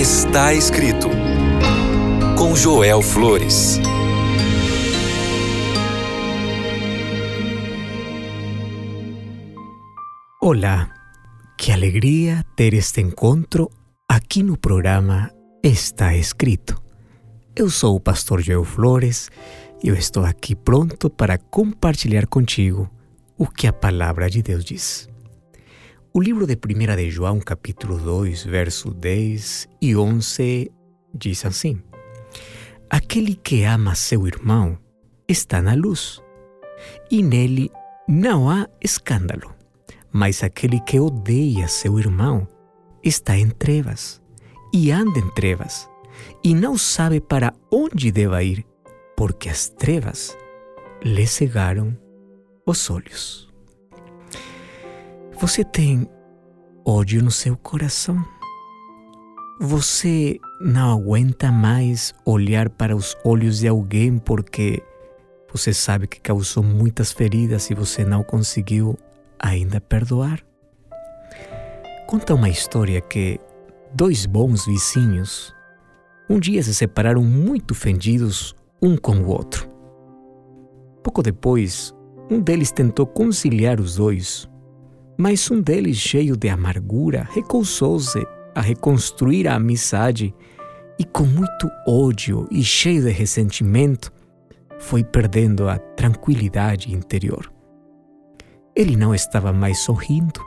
Está escrito com Joel Flores. Olá, que alegria ter este encontro aqui no programa Está Escrito. Eu sou o pastor Joel Flores e eu estou aqui pronto para compartilhar contigo o que a palavra de Deus diz. O livro de 1 de João, capítulo 2, verso 10 e 11, diz assim: Aquele que ama seu irmão está na luz, e nele não há escândalo. Mas aquele que odeia seu irmão está em trevas, e anda em trevas, e não sabe para onde deva ir, porque as trevas lhe cegaram os olhos. Você tem ódio no seu coração? Você não aguenta mais olhar para os olhos de alguém porque você sabe que causou muitas feridas e você não conseguiu ainda perdoar? Conta uma história que dois bons vizinhos um dia se separaram muito ofendidos um com o outro. Pouco depois, um deles tentou conciliar os dois, mas um deles, cheio de amargura, recusou-se a reconstruir a amizade e, com muito ódio e cheio de ressentimento, foi perdendo a tranquilidade interior. Ele não estava mais sorrindo.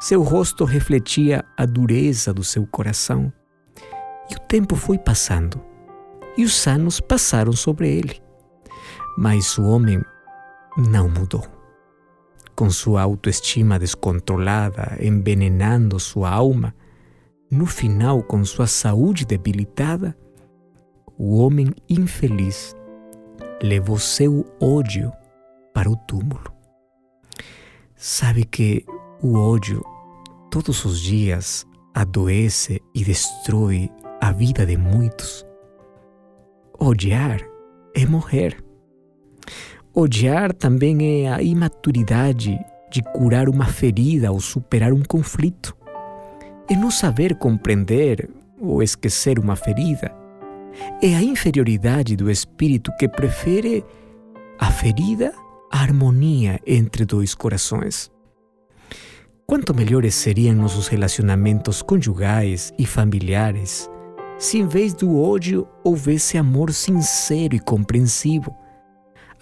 Seu rosto refletia a dureza do seu coração. E o tempo foi passando, e os anos passaram sobre ele. Mas o homem não mudou com sua autoestima descontrolada, envenenando sua alma, no final, com sua saúde debilitada, o homem infeliz levou seu ódio para o túmulo. Sabe que o ódio todos os dias adoece e destrói a vida de muitos. Odiar é morrer. Odiar também é a imaturidade de curar uma ferida ou superar um conflito. É não saber compreender ou esquecer uma ferida. É a inferioridade do espírito que prefere a ferida à harmonia entre dois corações. Quanto melhores seriam nossos relacionamentos conjugais e familiares se, em vez do ódio, houvesse amor sincero e compreensivo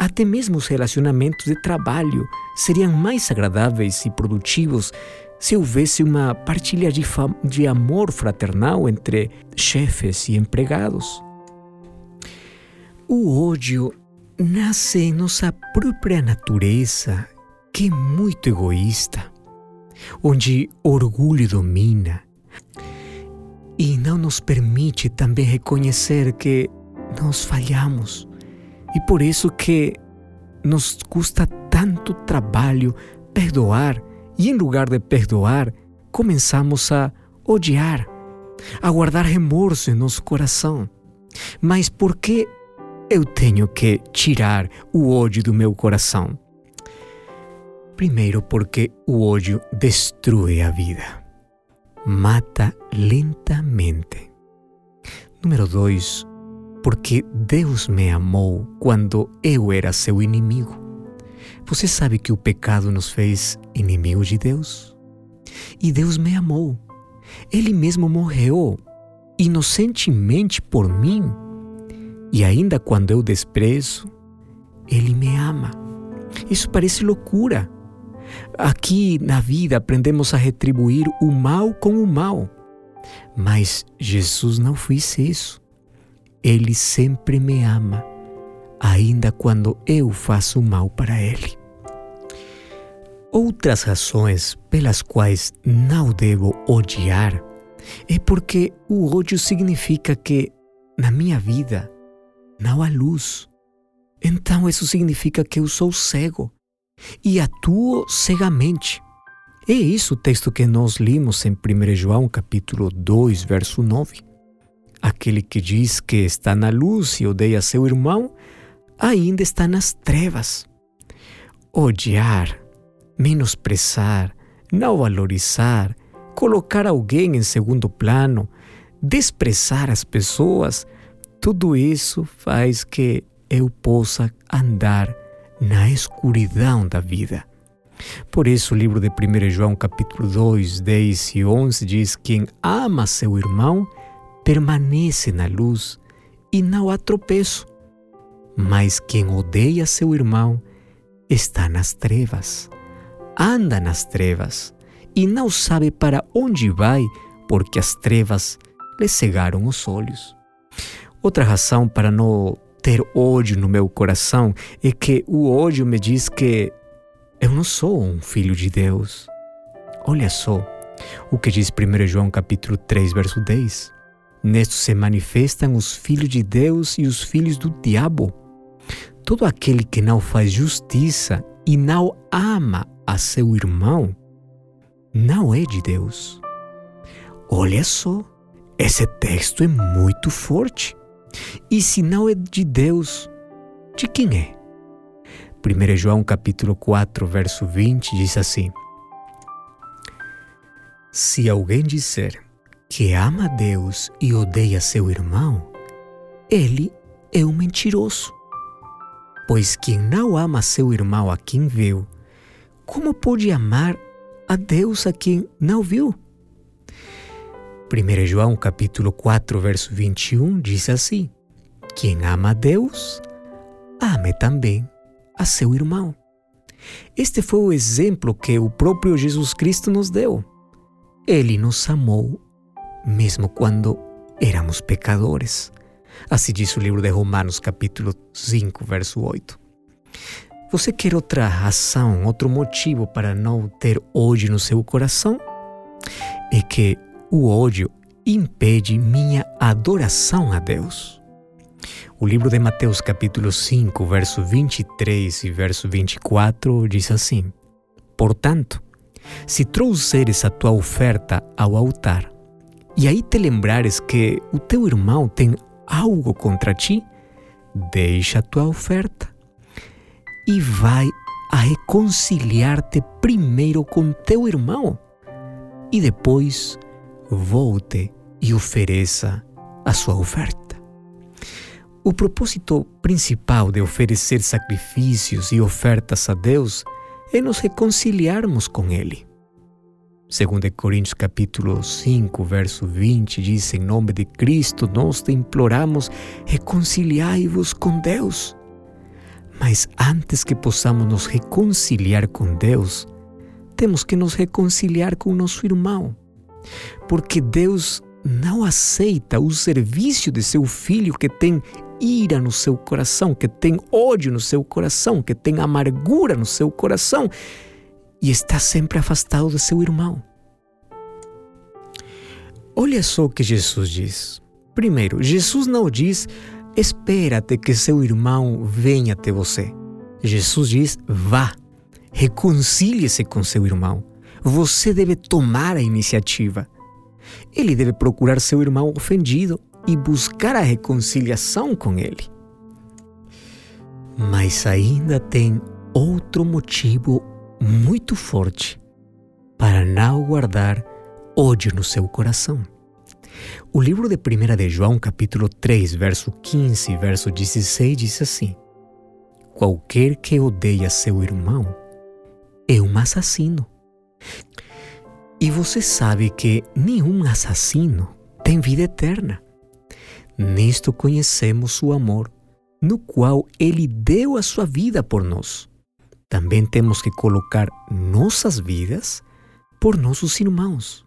até mesmo os relacionamentos de trabalho seriam mais agradáveis e produtivos se houvesse uma partilha de, de amor fraternal entre chefes e empregados. O ódio nasce em nossa própria natureza, que é muito egoísta, onde orgulho domina e não nos permite também reconhecer que nós falhamos e por isso que nos custa tanto trabalho perdoar e em lugar de perdoar, começamos a odiar, a guardar remorso em nosso coração. Mas por que eu tenho que tirar o ódio do meu coração? Primeiro, porque o ódio destrói a vida, mata lentamente. Número dois, porque Deus me amou quando eu era seu inimigo. Você sabe que o pecado nos fez inimigos de Deus? E Deus me amou. Ele mesmo morreu inocentemente por mim. E ainda quando eu desprezo, Ele me ama. Isso parece loucura. Aqui na vida aprendemos a retribuir o mal com o mal. Mas Jesus não fez isso. Ele sempre me ama, ainda quando eu faço mal para Ele. Outras razões pelas quais não devo odiar é porque o ódio significa que na minha vida não há luz. Então isso significa que eu sou cego e atuo cegamente. É isso o texto que nós limos em 1 João capítulo 2, verso 9. Aquele que diz que está na luz e odeia seu irmão, ainda está nas trevas. Odiar, menosprezar, não valorizar, colocar alguém em segundo plano, desprezar as pessoas, tudo isso faz que eu possa andar na escuridão da vida. Por isso, o livro de 1 João, capítulo 2, 10 e 11 diz: Quem ama seu irmão permanece na luz e não há tropeço. Mas quem odeia seu irmão está nas trevas, anda nas trevas e não sabe para onde vai, porque as trevas lhe cegaram os olhos. Outra razão para não ter ódio no meu coração é que o ódio me diz que eu não sou um filho de Deus. Olha só o que diz 1 João capítulo 3, verso 10. Nesto se manifestam os filhos de Deus e os filhos do diabo. Todo aquele que não faz justiça e não ama a seu irmão não é de Deus. Olha só, esse texto é muito forte. E se não é de Deus, de quem é? 1 João capítulo 4, verso 20 diz assim: Se alguém disser que ama Deus e odeia seu irmão, ele é um mentiroso. Pois quem não ama seu irmão a quem viu, como pode amar a Deus a quem não viu? 1 João capítulo 4, verso 21 diz assim: Quem ama a Deus, ame também a seu irmão. Este foi o exemplo que o próprio Jesus Cristo nos deu. Ele nos amou mesmo quando éramos pecadores. Assim diz o livro de Romanos, capítulo 5, verso 8. Você quer outra razão, outro motivo para não ter ódio no seu coração? É que o ódio impede minha adoração a Deus. O livro de Mateus, capítulo 5, verso 23 e verso 24 diz assim: Portanto, se trouxeres a tua oferta ao altar, e aí te lembrares que o teu irmão tem algo contra ti, deixa a tua oferta e vai a reconciliar-te primeiro com teu irmão e depois volte e ofereça a sua oferta. O propósito principal de oferecer sacrifícios e ofertas a Deus é nos reconciliarmos com Ele. Segundo Coríntios capítulo 5, verso 20, diz, em nome de Cristo, nós te imploramos, reconciliai-vos com Deus. Mas antes que possamos nos reconciliar com Deus, temos que nos reconciliar com nosso irmão porque Deus não aceita o serviço de seu filho que tem ira no seu coração, que tem ódio no seu coração, que tem amargura no seu coração e está sempre afastado de seu irmão. Olha só o que Jesus diz. Primeiro, Jesus não diz: espera-te que seu irmão venha até você. Jesus diz: vá, reconcilie-se com seu irmão. Você deve tomar a iniciativa. Ele deve procurar seu irmão ofendido e buscar a reconciliação com ele. Mas ainda tem outro motivo muito forte para não guardar ódio no seu coração. O livro de 1 de João, capítulo 3, verso 15 verso 16 diz assim: Qualquer que odeia seu irmão é um assassino. E você sabe que nenhum assassino tem vida eterna. Nisto conhecemos o amor, no qual ele deu a sua vida por nós. Também temos que colocar nossas vidas por nossos irmãos.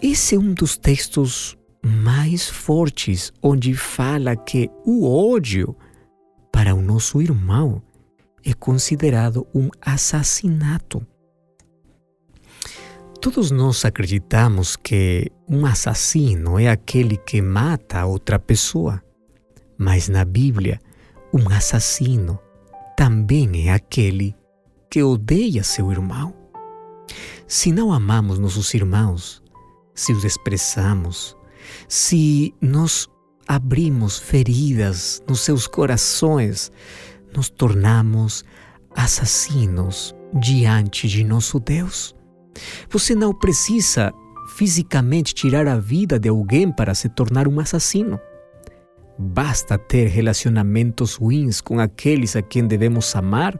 Esse é um dos textos mais fortes onde fala que o ódio para o nosso irmão é considerado um assassinato. Todos nós acreditamos que um assassino é aquele que mata outra pessoa, mas na Bíblia, um assassino também é aquele que odeia seu irmão. Se não amamos nossos irmãos, se os desprezamos, se nos abrimos feridas nos seus corações, nos tornamos assassinos diante de nosso Deus. Você não precisa fisicamente tirar a vida de alguém para se tornar um assassino. Basta ter relacionamentos ruins com aqueles a quem devemos amar.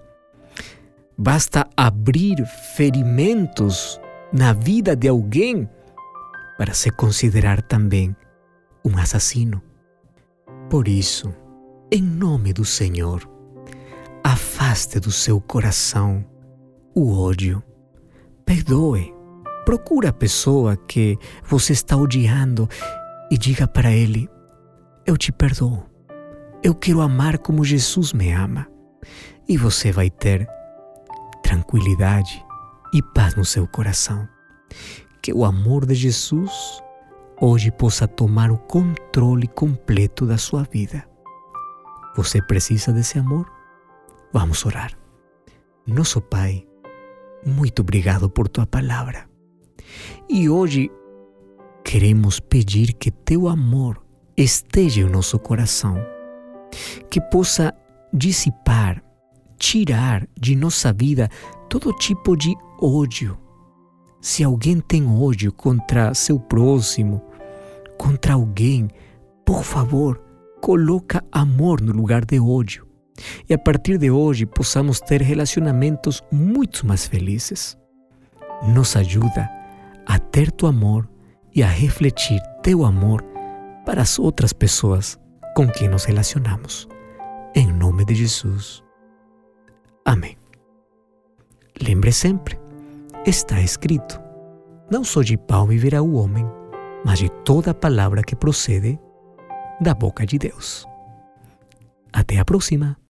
Basta abrir ferimentos na vida de alguém para se considerar também um assassino. Por isso, em nome do Senhor, afaste do seu coração o ódio. Perdoe. Procure a pessoa que você está odiando e diga para ele: Eu te perdoo. Eu quero amar como Jesus me ama. E você vai ter tranquilidade e paz no seu coração. Que o amor de Jesus hoje possa tomar o controle completo da sua vida. Você precisa desse amor? Vamos orar. Nosso Pai, muito obrigado por tua palavra. E hoje queremos pedir que teu amor esteja em nosso coração, que possa dissipar, tirar de nossa vida todo tipo de ódio. Se alguém tem ódio contra seu próximo, contra alguém, por favor, coloca amor no lugar de ódio. E a partir de hoje possamos ter relacionamentos muito mais felizes. Nos ajuda a ter tu amor e a refletir teu amor para as outras pessoas com quem nos relacionamos. Em nome de Jesus. Amém. Lembre sempre, está escrito: Não só de pão viverá o homem, mas de toda palavra que procede da boca de Deus. Até a próxima!